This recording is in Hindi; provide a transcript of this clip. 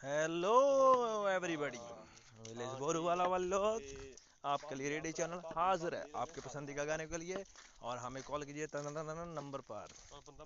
हेलो एवरीबॉडी विलेज बोरू वाला लोग आपके लिए रेडियो चैनल हाजिर है। आपके पसंदीदा गाने के लिए और हमें कॉल कीजिए। नंबर पर।